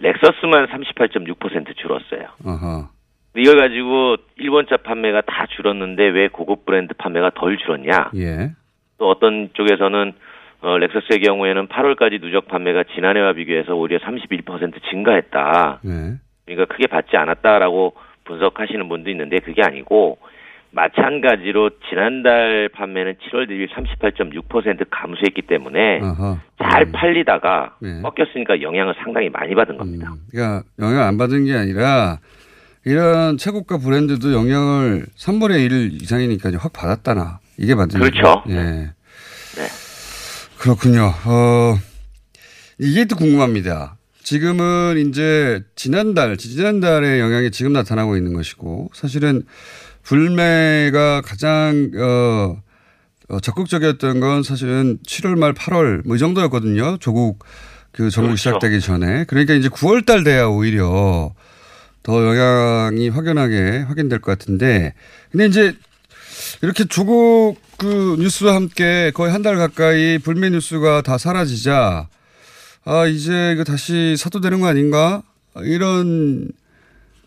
렉서스만 38.6% 줄었어요. 아하. 이걸 가지고 일본차 판매가 다 줄었는데 왜 고급 브랜드 판매가 덜 줄었냐? 예. 또 어떤 쪽에서는 어, 렉서스의 경우에는 8월까지 누적 판매가 지난해와 비교해서 오히려 31% 증가했다. 예. 그러니까 크게 받지 않았다라고 분석하시는 분도 있는데 그게 아니고 마찬가지로 지난달 판매는 7월 대비 38.6% 감소했기 때문에 아하. 잘 팔리다가 네. 꺾였으니까 영향을 상당히 많이 받은 겁니다. 그러니까 영향 안 받은 게 아니라 이런 최고가 브랜드도 영향을 3분의 1 이상이니까 확 받았다나. 이게 맞죠. 그렇죠. 예. 그렇군요. 어, 이게 또 궁금합니다. 지금은 이제 지난달, 지난달의 영향이 지금 나타나고 있는 것이고 사실은 불매가 가장, 어, 어, 적극적이었던 건 사실은 7월 말 8월 뭐 이 정도였거든요. 조국 그 정부 그렇죠. 시작되기 전에. 그러니까 이제 9월 달 돼야 오히려 더 영향이 확연하게 확인될 것 같은데. 근데 이제 이렇게 조국 그 뉴스와 함께 거의 한 달 가까이 불매 뉴스가 다 사라지자 아 이제 이거 다시 사도되는 거 아닌가? 이런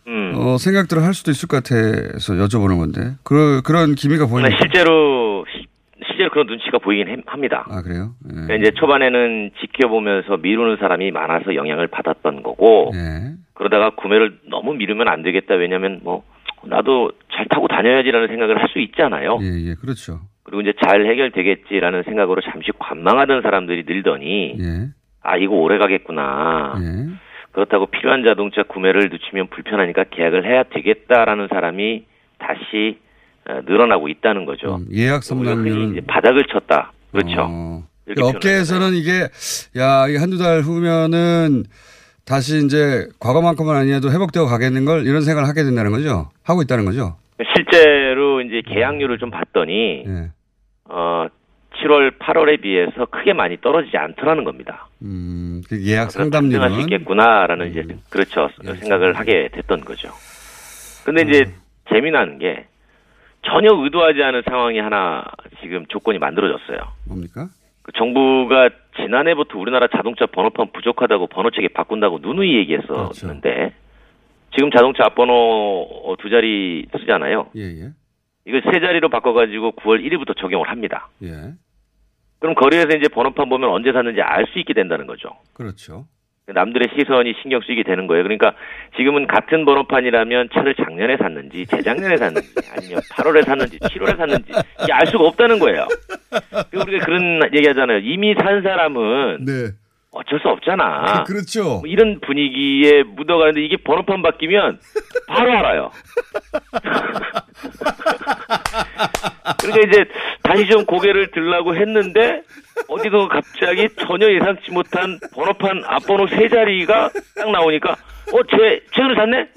음. 어, 생각들을 할 수도 있을 것 같아서 여쭤보는 건데. 그 그런 기미가 네, 보이는 실제로 시- 실제로 그런 눈치가 보이긴 햄- 합니다. 아 그래요? 예. 그러니까 이제 초반에는 지켜보면서 미루는 사람이 많아서 영향을 받았던 거고 예. 그러다가 구매를 너무 미루면 안 되겠다. 왜냐하면 뭐 나도 잘 타고 다녀야지라는 생각을 할 수 있잖아요. 예, 예, 그렇죠. 그리고 이제 잘 해결되겠지라는 생각으로 잠시 관망하던 사람들이 늘더니 예. 아 이거 오래 가겠구나. 예. 그렇다고 필요한 자동차 구매를 늦추면 불편하니까 계약을 해야 되겠다라는 사람이 다시 어, 늘어나고 있다는 거죠. 예약 흔히 선남률은 이제 바닥을 쳤다. 그렇죠. 어. 업계에서는 이게 야 이게 한두 달 후면은 다시 이제 과거만큼은 아니어도 회복되어 가겠는 걸 이런 생각을 하게 된다는 거죠. 하고 있다는 거죠. 실제로 이제 계약률을 좀 봤더니 예. 어 7월, 8월에 비해서 크게 많이 떨어지지 않더라는 겁니다. 음, 그 예약 상담률은 음. 있겠구나라는 이제 그렇죠 생각을 하게 됐던 거죠. 근데 이제 음. 재미나는 게 전혀 의도하지 않은 상황이 하나 지금 조건이 만들어졌어요. 뭡니까? 그 정부가 지난해부터 우리나라 자동차 번호판 부족하다고 번호체계 바꾼다고 누누이 얘기했었는데 그렇죠. 지금 자동차 앞번호 어, 두 자리 쓰잖아요. 예, 예. 이거 세 자리로 바꿔가지고 9월 1일부터 적용을 합니다. 예. 그럼 거리에서 이제 번호판 보면 언제 샀는지 알 수 있게 된다는 거죠. 그렇죠. 남들의 시선이 신경 쓰이게 되는 거예요. 그러니까 지금은 같은 번호판이라면 차를 작년에 샀는지 재작년에 샀는지 아니면 8월에 샀는지 7월에 샀는지 이게 알 수가 없다는 거예요. 그리고 우리가 그런 얘기 하잖아요. 이미 산 사람은 네. 어쩔 수 없잖아. 그렇죠. 뭐 이런 분위기에 묻어가는데 이게 번호판 바뀌면 바로 알아요. 그러니까 이제 다시 좀 고개를 들라고 했는데 어디서 갑자기 전혀 예상치 못한 번호판 앞번호 세 자리가 딱 나오니까 어쟤 최근에 샀네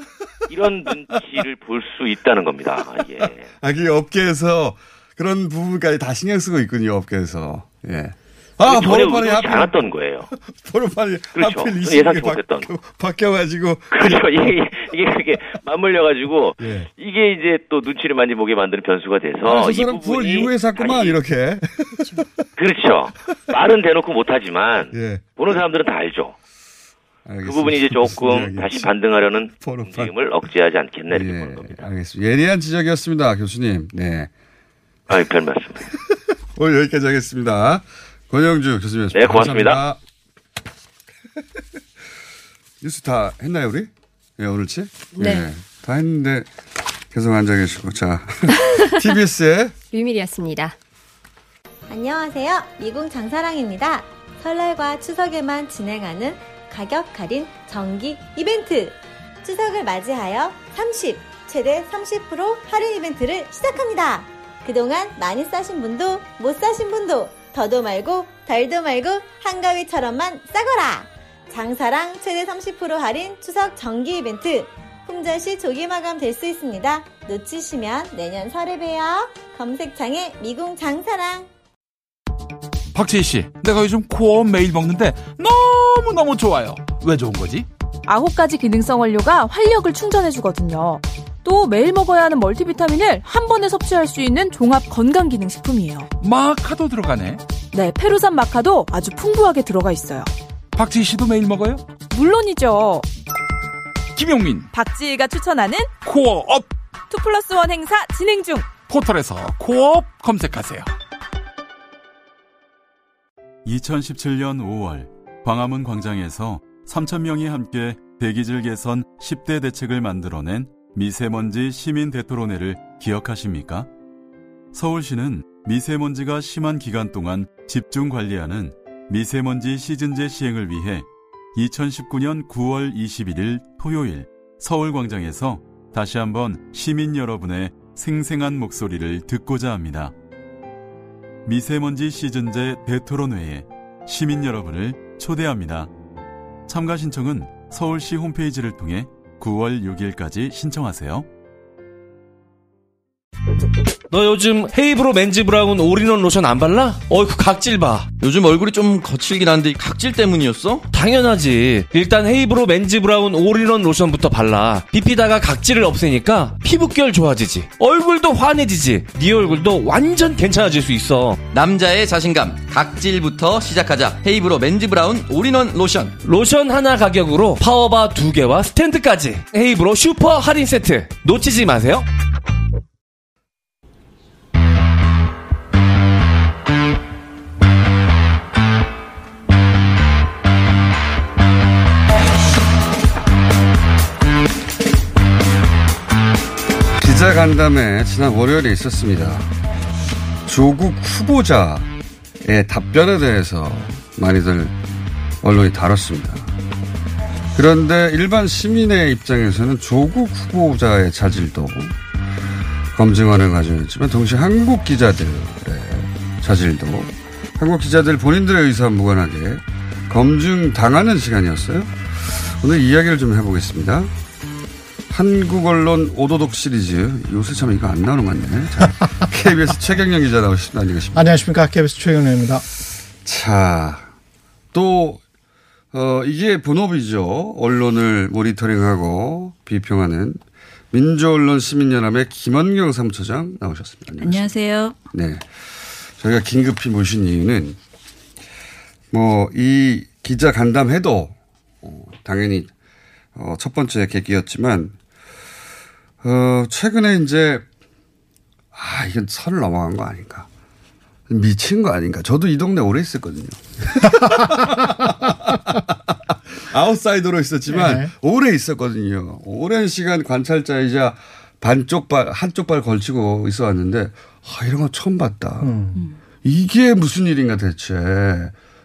이런 눈치를 볼 수 있다는 겁니다. 예. 아, 그게 업계에서 그런 부분까지 다 신경 쓰고 있군요, 업계에서. 예. 아, 의도치 하필, 않았던 거예요. 번호판이 그렇죠. 예상치 못했던. 바뀌어- 바뀌어 가지고. 그렇죠. 이게, 이게 그게 맞물려 가지고 예. 이게 이제 또 눈치를 많이 보게 만드는 변수가 돼서 아, 저이 사람 9월 부분이 이후에 샀구만, 다시- 이렇게. 그렇죠. 말은 대놓고 못 하지만 예. 보는 사람들은 다 알죠. 그 알겠습니다. 부분이 이제 조금 이야기인지. 다시 반등하려는. 움직임을 억제하지 않겠나 이렇게 예, 보는 겁니다. 알겠습니다. 예리한 지적이었습니다, 교수님. 네. 아이, 별 말씀. 오늘 여기까지 하겠습니다. 권영주 교수님이었습니다. 네, 고맙습니다. 감사합니다. 뉴스 다 했나요, 우리? 예, 오늘치? 네. 예, 다 했는데 계속 앉아 계시고. 자, TBS의 류밀이었습니다. 안녕하세요. 미궁 장사랑입니다. 설날과 추석에만 진행하는 가격 할인 정기 이벤트. 추석을 맞이하여 30, 최대 30% 할인 이벤트를 시작합니다. 그동안 많이 싸신 분도 못 싸신 분도 더도 말고 덜도 말고 한가위처럼만 싸거라. 장사랑 최대 30% 할인 추석 정기 이벤트. 품절시 조기 마감 될 수 있습니다. 놓치시면 내년 설에 봬요. 검색창에 미궁 장사랑. 박재희 씨, 내가 요즘 코어 매일 먹는데 너무너무 좋아요. 왜 좋은 거지? 아홉 가지 기능성 원료가 활력을 충전해주거든요. 또 매일 먹어야 하는 멀티비타민을 한 번에 섭취할 수 있는 종합 건강기능식품이에요. 마카도 들어가네. 네, 페루산 마카도 아주 풍부하게 들어가 있어요. 박재희 씨도 매일 먹어요? 물론이죠. 김용민, 박지희가 추천하는 코어업 two plus one 행사 진행 중. 포털에서 코어업 검색하세요. 2017년 5월 광화문 광장에서 3,000명이 함께 대기질 개선 10대 대책을 만들어낸 미세먼지 시민 대토론회를 기억하십니까? 서울시는 미세먼지가 심한 기간 동안 집중 관리하는 미세먼지 시즌제 시행을 위해 2019년 9월 21일 토요일 서울광장에서 다시 한번 시민 여러분의 생생한 목소리를 듣고자 합니다. 미세먼지 시즌제 대토론회에 시민 여러분을 초대합니다. 참가 신청은 서울시 홈페이지를 통해 9월 6일까지 신청하세요. 너 요즘 헤이브로 맨즈 브라운 올인원 로션 안 발라? 어이구 각질 봐. 요즘 얼굴이 좀 거칠긴 한데 각질 때문이었어? 당연하지. 일단 헤이브로 맨즈 브라운 올인원 로션부터 발라. 비피다가 각질을 없애니까 피부결 좋아지지. 얼굴도 환해지지. 네 얼굴도 완전 괜찮아질 수 있어. 남자의 자신감 각질부터 시작하자. 헤이브로 맨즈 브라운 올인원 로션. 로션 하나 가격으로 파워바 두 개와 스탠드까지. 헤이브로 슈퍼 할인 세트. 놓치지 마세요. 기자 간담회 지난 월요일에 있었습니다. 조국 후보자의 답변에 대해서 많이들 언론이 다뤘습니다. 그런데 일반 시민의 입장에서는 조국 후보자의 자질도 검증하는 과정이었지만 동시에 한국 기자들의 자질도 한국 기자들 본인들의 의사와 무관하게 검증 당하는 시간이었어요. 오늘 이야기를 좀 해보겠습니다. 한국 언론 오도독 시리즈 요새 참 이거 안 나오는 것 같네. 자, KBS 최경영 기자 나오십니다. 안녕하십니까? 안녕하십니까. KBS 최경영입니다. 자, 또 어, 이게 본업이죠. 언론을 모니터링하고 비평하는 민주언론 시민연합의 김원경 사무처장 나오셨습니다. 안녕하세요. 네. 저희가 긴급히 모신 이유는 뭐 이 기자 간담회도 어, 당연히 어, 첫 번째 계기였지만 어, 최근에 이제 아 이건 선을 넘어간 거 아닌가 미친 거 아닌가 저도 이 동네 오래 있었거든요. 아웃사이더로 있었지만 네. 오래 있었거든요. 오랜 시간 관찰자이자 반쪽 발 한쪽 발 걸치고 있어 왔는데 아 이런 거 처음 봤다. 음. 이게 무슨 일인가 대체.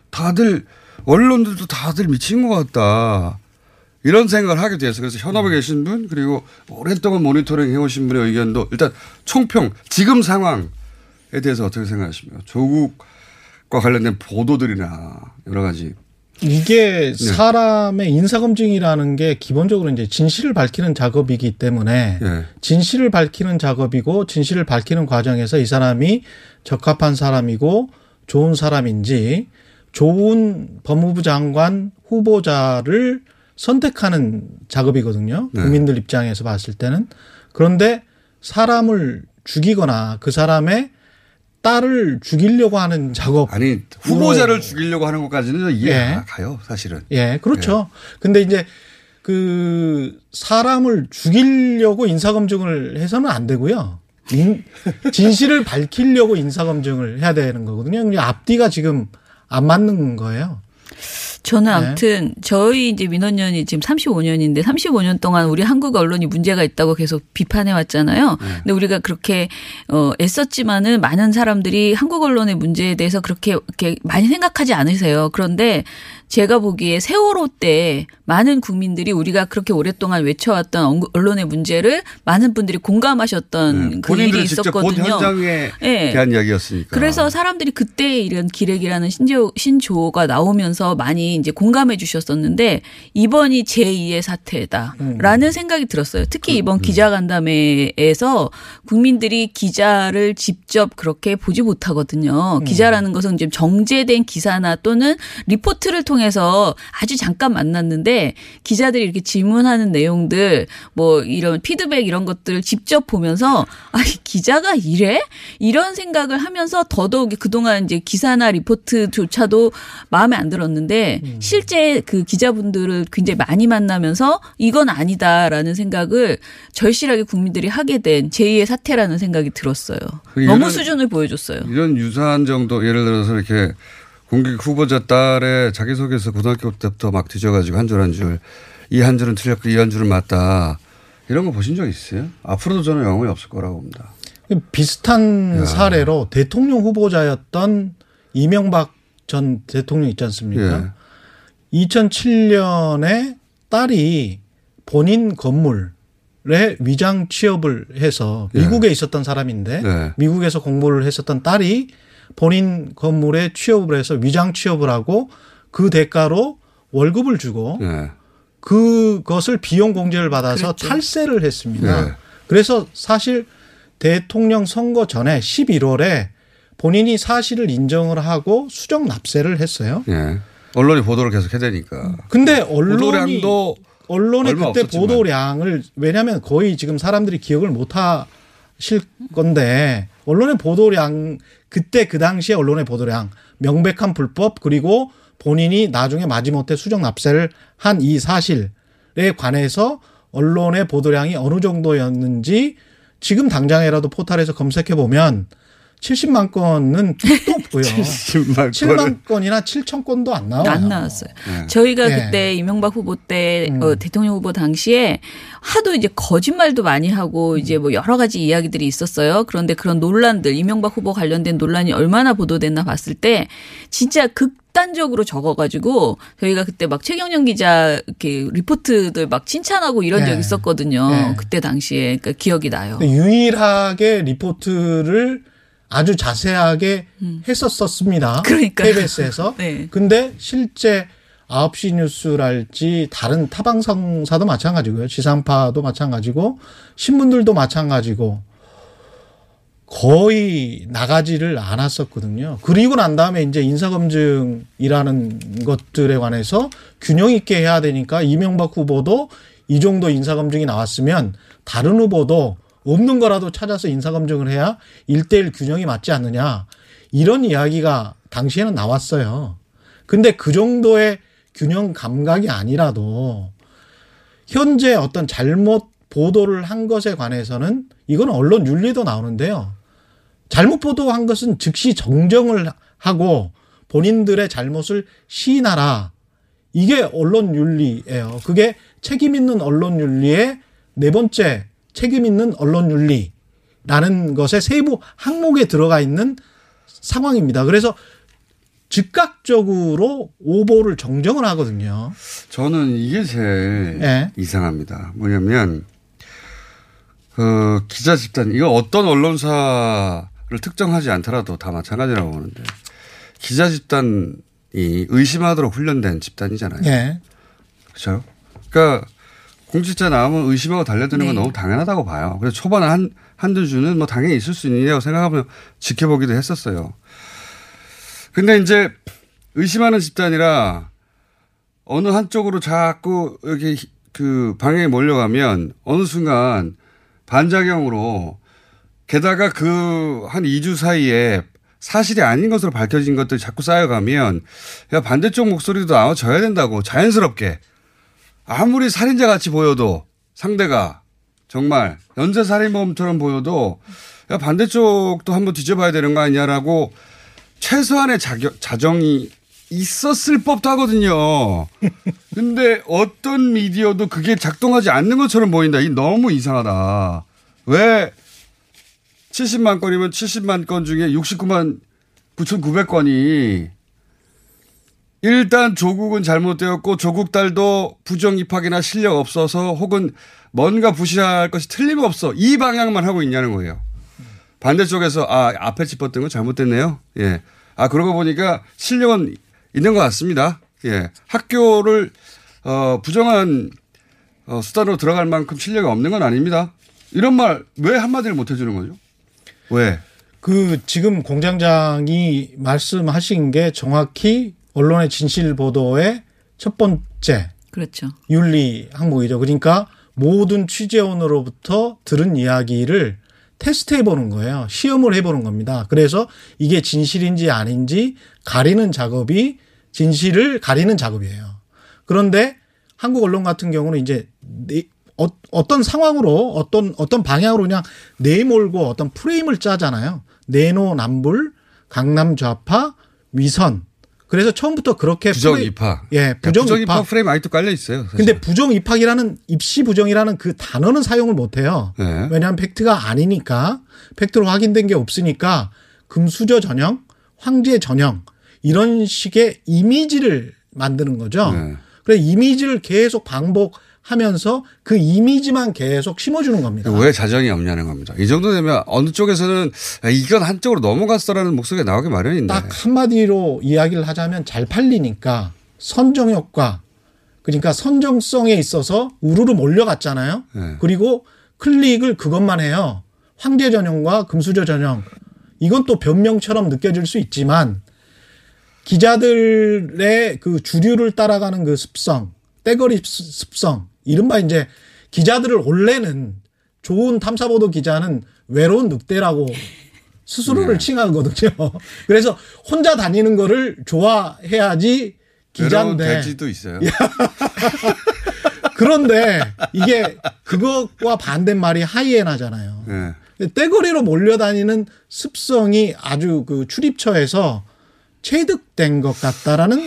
다들 언론들도 다들 미친 것 같다. 이런 생각을 하게 돼서 그래서 현업에 계신 분 그리고 오랫동안 모니터링 해오신 분의 의견도 일단 총평 지금 상황에 대해서 어떻게 생각하십니까? 조국과 관련된 보도들이나 여러 가지 이게 네. 사람의 인사검증이라는 게 기본적으로 이제 진실을 밝히는 작업이기 때문에 예. 진실을 밝히는 작업이고 진실을 밝히는 과정에서 이 사람이 적합한 사람이고 좋은 사람인지 좋은 법무부 장관 후보자를 선택하는 작업이거든요. 네. 국민들 입장에서 봤을 때는. 그런데 사람을 죽이거나 그 사람의 딸을 죽이려고 하는 작업. 아니 후보자를 죽이려고 하는 것까지는 이해가 예. 가요 사실은. 예, 그렇죠. 근데 이제 그 사람을 죽이려고 인사검증을 해서는 안 되고요. 인- 진실을 밝히려고 인사검증을 해야 되는 거거든요. 앞뒤가 지금 안 맞는 거예요. 저는 네. 아무튼 저희 이제 민원연이 지금 35년인데 35년 동안 우리 한국 언론이 문제가 있다고 계속 비판해 왔잖아요. 네. 근데 우리가 그렇게 어 애썼지만은 많은 사람들이 한국 언론의 문제에 대해서 그렇게 이렇게 많이 생각하지 않으세요. 그런데 제가 보기에 세월호 때 많은 국민들이 우리가 그렇게 오랫동안 외쳐왔던 언- 언론의 문제를 많은 분들이 공감하셨던 그 일이 네. 직접 본 있었거든요. 현장에 예. 대한 이야기였으니까. 그래서 사람들이 그때 이런 기레기라는 신조, 신조가 나오면서 많이 이제 공감해 주셨었는데 이번이 제2의 사태다라는 생각이 들었어요. 특히 이번 기자간담회에서 국민들이 기자를 직접 그렇게 보지 못하거든요. 기자라는 것은 이제 정제된 기사나 또는 리포트를 통해 서 아주 잠깐 만났는데 기자들이 이렇게 질문하는 내용들 뭐 이런 피드백 이런 것들을 직접 보면서 아, 이 기자가 이래? 이런 생각을 하면서 더더욱 그동안 이제 기사나 리포트조차도 마음에 안 들었는데 실제 그 기자분들을 굉장히 많이 만나면서 이건 아니다라는 생각을 절실하게 국민들이 하게 된 제2의 사태라는 생각이 들었어요. 그 너무 이런- 수준을 보여줬어요. 이런 유사한 정도 예를 들어서 이렇게 공직 후보자 딸의 자기소개서 고등학교 때부터 막 뒤져가지고 한 줄 한 줄 이 한 줄은 틀렸고 이 한 줄은 맞다 이런 거 보신 적 있어요? 앞으로도 저는 영혼이 없을 거라고 봅니다. 비슷한 야. 사례로 대통령 후보자였던 이명박 전 대통령 있지 않습니까? 예. 2007년에 딸이 본인 건물에 위장 취업을 해서 예. 미국에 있었던 사람인데 네. 미국에서 공부를 했었던 딸이 본인 건물에 취업을 해서 위장 취업을 하고 그 대가로 월급을 주고 네. 그것을 비용 공제를 받아서 그렇죠. 탈세를 했습니다. 네. 그래서 사실 대통령 선거 전에 11월에 본인이 사실을 인정을 하고 수정 납세를 했어요. 예. 언론이 보도를 계속 해대니까. 근데 언론이 보도량도 언론의 그때 없었지만. 보도량을 왜냐하면 거의 지금 사람들이 기억을 못 하실 건데 언론의 보도량 그때 그 당시에 언론의 보도량 명백한 불법 그리고 본인이 나중에 마지못해 수정 납세를 한 이 사실에 관해서 언론의 보도량이 어느 정도였는지 지금 당장이라도 포탈에서 검색해 보면 70만 건은 또 없고요. 70만 7만 건이나 7천 건도 안 나와요. 안 나왔어요. 저희가 예. 그때 이명박 후보 때 음. 어, 대통령 후보 당시에 하도 이제 거짓말도 많이 하고 이제 뭐 여러 가지 이야기들이 있었어요. 그런데 그런 논란들 이명박 후보 관련된 논란이 얼마나 보도됐나 봤을 때 진짜 극단적으로 적어가지고 저희가 그때 막 최경영 기자 이렇게 리포트들 막 칭찬하고 이런 네. 적 있었거든요. 네. 그때 당시에 그러니까 기억이 나요. 유일하게 리포트를 아주 자세하게 했었었습니다. 음. 그러니까요. KBS에서. 네. 근데 실제 9시 뉴스랄지 다른 타방송사도 마찬가지고요. 지상파도 마찬가지고 신문들도 마찬가지고 거의 나가지를 않았었거든요. 그리고 난 다음에 이제 인사검증이라는 것들에 관해서 균형 있게 해야 되니까 이명박 후보도 이 정도 인사검증이 나왔으면 다른 후보도 없는 거라도 찾아서 인사검증을 해야 일대일 균형이 맞지 않느냐. 이런 이야기가 당시에는 나왔어요. 근데 그 정도의 균형 감각이 아니라도 현재 어떤 잘못 보도를 한 것에 관해서는 이건 언론 윤리도 나오는데요. 잘못 보도한 것은 즉시 정정을 하고 본인들의 잘못을 시인하라. 이게 언론 윤리예요. 그게 책임 있는 언론 윤리의 네 번째 책임 있는 언론 윤리라는 것의 세부 항목에 들어가 있는 상황입니다. 그래서 즉각적으로 오보를 정정을 하거든요. 저는 이게 제일 예. 이상합니다. 뭐냐면 어, 기자 집단 이거 어떤 언론사를 특정하지 않더라도 다 마찬가지라고 보는데 기자 집단이 의심하도록 훈련된 집단이잖아요. 예. 그렇죠. 그러니까 공직자 나오면 의심하고 달려드는 건 네. 너무 당연하다고 봐요. 그래서 초반에 한 한두 주는 뭐 당연히 있을 수 있느냐고 생각하면 지켜보기도 했었어요. 근데 이제 의심하는 집단이라 어느 한쪽으로 자꾸 이렇게 그 방향에 몰려가면 어느 순간 반작용으로 게다가 그 한 2주 사이에 사실이 아닌 것으로 밝혀진 것들이 자꾸 쌓여가면 야 반대쪽 목소리도 나와줘야 된다고 자연스럽게 아무리 살인자 같이 보여도 상대가 정말 연쇄 살인범처럼 보여도 야 반대쪽도 한번 뒤져봐야 되는 거 아니냐라고 최소한의 자격, 자정이 있었을 법도 하거든요. 근데 어떤 미디어도 그게 작동하지 않는 것처럼 보인다. 이 너무 이상하다. 왜 70만 건이면 70만 건 중에 69만 9,900건이 일단 조국은 잘못되었고 조국 딸도 부정 입학이나 실력 없어서 혹은 뭔가 부실할 것이 틀림없어 이 방향만 하고 있냐는 거예요. 반대쪽에서 아 앞에 짚었던 건 잘못됐네요. 예. 아 그러고 보니까 실력은 있는 것 같습니다. 예. 학교를 어 부정한 어, 수단으로 들어갈 만큼 실력이 없는 건 아닙니다. 이런 말 왜 한마디를 못 해주는 거죠? 왜? 그 지금 공장장이 말씀하신 게 정확히 언론의 진실 보도의 첫 번째 그렇죠. 윤리 항목이죠. 그러니까 모든 취재원으로부터 들은 이야기를 테스트해 보는 거예요. 시험을 해 보는 겁니다. 그래서 이게 진실인지 아닌지 가리는 작업이 진실을 가리는 작업이에요. 그런데 한국 언론 같은 경우는 이제 네- 어, 어떤 상황으로 어떤 어떤 방향으로 그냥 내몰고 어떤 프레임을 짜잖아요. 내노남불, 강남 좌파, 위선. 그래서 처음부터 그렇게 부정 입학. 예, 부정, 부정 입학. 입학 프레임 아직도 깔려 있어요. 사실. 근데 부정 입학이라는 입시 부정이라는 그 단어는 사용을 못 해요. 네. 왜냐하면 팩트가 아니니까 팩트로 확인된 게 없으니까 금수저 전형, 황제 전형 이런 식의 이미지를 만드는 거죠. 네. 그래 이미지를 계속 반복 하면서 그 이미지만 계속 심어주는 겁니다. 왜 자정이 없냐는 겁니다. 이 정도 되면 어느 쪽에서는 야, 이건 한쪽으로 넘어갔어라는 목소리가 나오기 마련인데. 딱 한마디로 이야기를 하자면 잘 팔리니까 선정 효과 그러니까 선정성에 있어서 우르르 몰려갔잖아요. 네. 그리고 클릭을 그것만 해요. 황제 전형과 금수저 전형 이건 또 변명처럼 느껴질 수 있지만 기자들의 그 주류를 따라가는 그 습성, 떼거리 습- 습성, 이른바 이제 기자들을 원래는 좋은 탐사보도 기자는 외로운 늑대라고 스스로를 칭하거든요. 그래서 혼자 다니는 거를 좋아해야지 기자인데 돼지도 있어요. 그런데 이게 그것과 반대말이 하이에나잖아요. 예. 근데 떼거리로 몰려다니는 습성이 아주 그 출입처에서 체득된 것 같다라는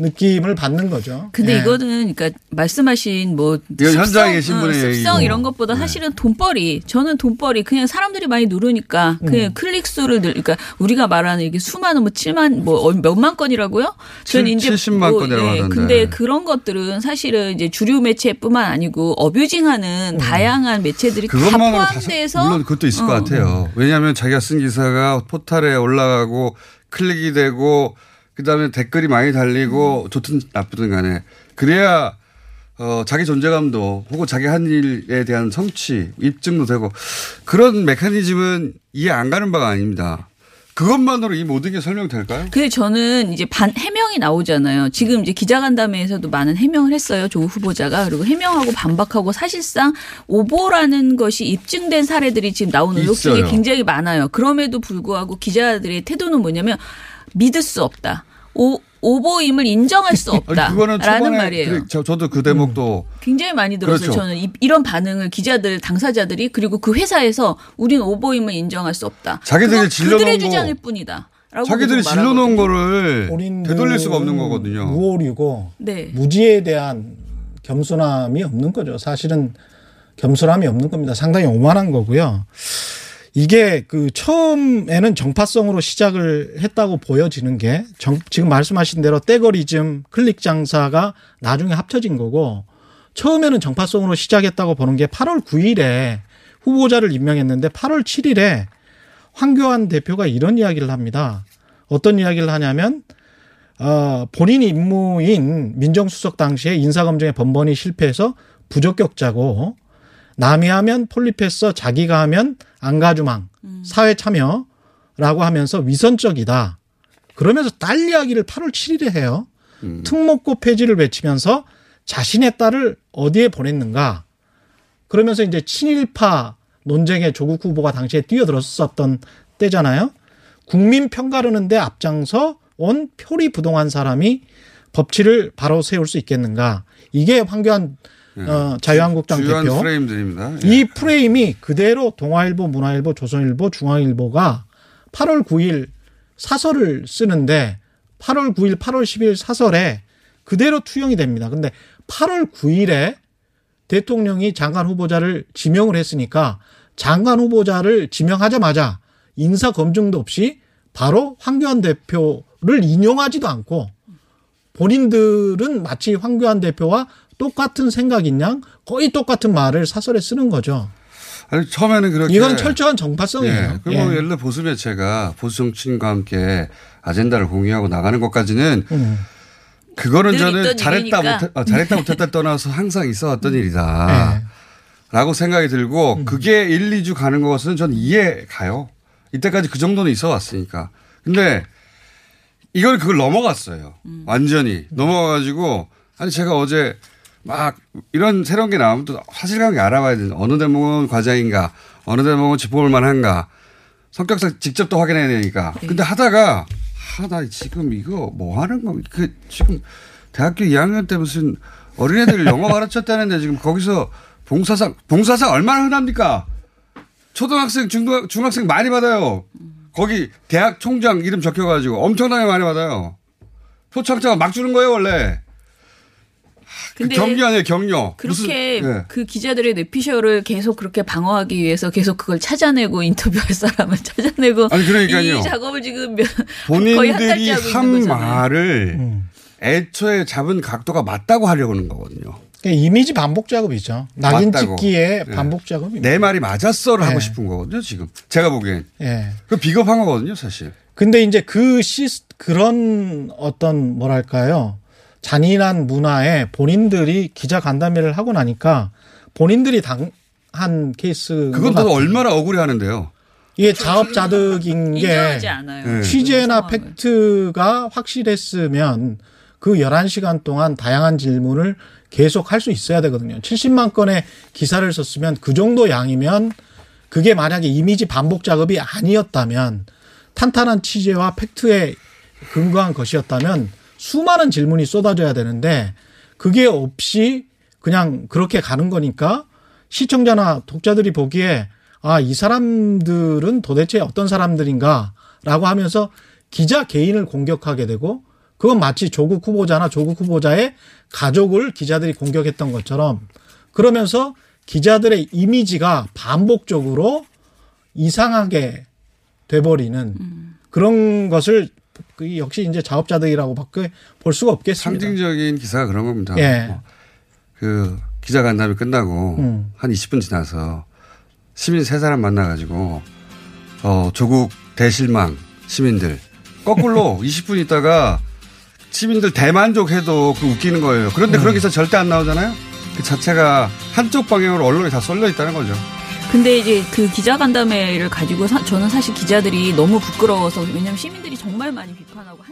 느낌을 받는 거죠. 근데 예. 이거는 그러니까 말씀하신 뭐 현장에 계신 어, 분의 습성 얘기고. 네. 이런 것보다 사실은 돈벌이 저는 돈벌이 그냥 사람들이 많이 누르니까 그냥 음. 클릭 수를 늘 그러니까 우리가 말하는 이게 수많은 뭐 7만 뭐 어, 몇만 건이라고요? 저는 칠- 이제 70만 건이라고 하던데. 근데 그런 것들은 사실은 이제 주류 매체뿐만 아니고 어뷰징하는 다양한 매체들이 다 음. 포함돼서 물론 그것도 있을 것 어. 같아요. 왜냐하면 자기가 쓴 기사가 포탈에 올라가고 클릭이 되고 그다음에 댓글이 많이 달리고 좋든 나쁘든 간에 그래야 어, 자기 존재감도 혹은 자기 한 일에 대한 성취 입증도 되고 그런 메커니즘은 이해 안 가는 바가 아닙니다. 그것만으로 이 모든 게 설명될까요? 근데 저는 이제 반 해명이 나오잖아요. 지금 이제 기자간담회에서도 많은 해명을 했어요. 조국 후보자가 그리고 해명하고 반박하고 사실상 오보라는 것이 입증된 사례들이 지금 나오는. 녹취록이 굉장히 많아요. 그럼에도 불구하고 기자들의 태도는 뭐냐면 믿을 수 없다. 오, 오보임을 인정할 수 없다라는 말이에요. 저, 저도 그 대목도 굉장히 많이 들었어요. 그렇죠. 저는 이, 이런 반응을 기자들 당사자들이 그리고 그 회사에서 우린 오보임을 인정할 수 없다. 자기들이 질러놓은 주장일 뿐이다. 자기들이 질러놓은. 거를 되돌릴 수가 없는 거거든요. 무오류고 네. 무지에 대한 겸손함이 없는 거죠. 사실은 겸손함이 없는 겁니다. 상당히 오만한 거고요. 이게 그 처음에는 정파성으로 시작을 했다고 보여지는 게 정- 지금 말씀하신 대로 떼거리즘 클릭 장사가 나중에 합쳐진 거고 처음에는 정파성으로 시작했다고 보는 게 8월 9일에 후보자를 임명했는데 8월 7일에 황교안 대표가 이런 이야기를 합니다. 어떤 이야기를 하냐면 어, 본인 임무인 민정수석 당시에 인사검증에 번번이 실패해서 부적격자고 남이 하면 폴리페서 자기가 하면 안가주망 사회 참여라고 하면서 위선적이다. 그러면서 딸 이야기를 8월 7일에 해요. 특목고 폐지를 외치면서 자신의 딸을 어디에 보냈는가. 그러면서 이제 친일파 논쟁에 조국 후보가 당시에 뛰어들었었던 때잖아요. 국민 평가르는데 앞장서 온 표리 부동한 사람이 법치를 바로 세울 수 있겠는가. 이게 황교안 어, 자유한국당 네. 대표. 프레임들입니다. 이 프레임이 그대로 동아일보, 문화일보, 조선일보, 중앙일보가 8월 9일 사설을 쓰는데 8월 9일, 8월 10일 사설에 그대로 투영이 됩니다. 근데 8월 9일에 대통령이 장관 후보자를 지명을 했으니까 장관 후보자를 지명하자마자 인사 검증도 없이 바로 황교안 대표를 인용하지도 않고 본인들은 마치 황교안 대표와 똑같은 생각인 양 거의 똑같은 말을 사설에 쓰는 거죠. 아니, 처음에는 그렇게. 이건 철저한 정파성이에요. 예. 그리고 예. 예를 들어 보수 매체가 보수 정치인과 함께 아젠다를 공유하고 나가는 것까지는 음. 그거는 늘 저는 잘했다. 못 어, 잘했다 못했다 떠나서 항상 있어왔던 일이다. 네. 라고 생각이 들고 음. 그게 1, 2주 가는 것은 전 이해 가요. 이때까지 그 정도는 있어 왔으니까. 근데 이걸 그걸 넘어갔어요. 음. 완전히 넘어가가지고 아니 제가 어제 막 이런 새로운 게 나오면 또 사실관계 알아봐야 되는 어느 대목은 과장인가 어느 대목은 짚어볼 만한가 성격상 직접 또 확인해야 되니까. 네. 근데 하다가 아, 나 지금 이거 뭐 하는 거? 그 지금 대학교 2학년 때 무슨 어린애들 영어 가르쳤다는데 지금 거기서 봉사상 봉사상 얼마나 흔합니까? 초등학생, 중등, 중학생 많이 받아요. 거기 대학 총장 이름 적혀가지고 엄청나게 많이 받아요. 표창장 막 주는 거예요 원래. 그 근데 격려 아니에요 격려. 그렇게 무슨, 예. 그 기자들의 뇌피셜을 계속 그렇게 방어하기 위해서 계속 그걸 찾아내고 인터뷰할 사람을 찾아내고 아니, 그러니까요. 이 작업을 지금 본인들이 달째 하고 한. 말을 음. 애초에 잡은 각도가 맞다고 하려고 하는 거거든요. 그러니까 이미지 반복 작업이죠. 낙인 맞다고. 찍기의 예. 반복 작업입니다. 내 말이 맞았어를 하고 네. 싶은 거거든요, 지금. 제가 보기엔. 예. 그 비겁한 거거든요, 사실. 근데 이제 그 시스 그런 어떤 뭐랄까요 잔인한 문화에 본인들이 기자 간담회를 하고 나니까 본인들이 당한 케이스. 그건 또 얼마나 억울해하는데요. 이게 자업자득인 게. 네. 취재나 팩트가 확실했으면 그 11시간 동안 다양한 질문을 계속 할 수 있어야 되거든요. 70만 건의 기사를 썼으면 그 정도 양이면 그게 만약에 이미지 반복 작업이 아니었다면 탄탄한 취재와 팩트에 근거한 것이었다면 수많은 질문이 쏟아져야 되는데 그게 없이 그냥 그렇게 가는 거니까 시청자나 독자들이 보기에 아, 이 사람들은 도대체 어떤 사람들인가 라고 하면서 기자 개인을 공격하게 되고 그건 마치 조국 후보자나 조국 후보자의 가족을 기자들이 공격했던 것처럼 그러면서 기자들의 이미지가 반복적으로 이상하게 돼버리는 그런 것을 그 역시 이제 자업자득이라고 밖에 볼 수가 없겠습니다. 상징적인 기사가 그런 겁니다. 예. 뭐그 기자 간담회 끝나고 음. 한 20분 지나서 시민 세 사람 만나가지고 어 조국 대실망 시민들 거꾸로 20분 있다가 시민들 대만족해도 그 웃기는 거예요. 그런데 음. 그런 기사 절대 안 나오잖아요. 그 자체가 한쪽 방향으로 언론에 다 쏠려 있다는 거죠. 근데 이제 그 기자간담회를 가지고 사- 저는 사실 기자들이 너무 부끄러워서 왜냐면 시민들이 정말 많이 비판하고 한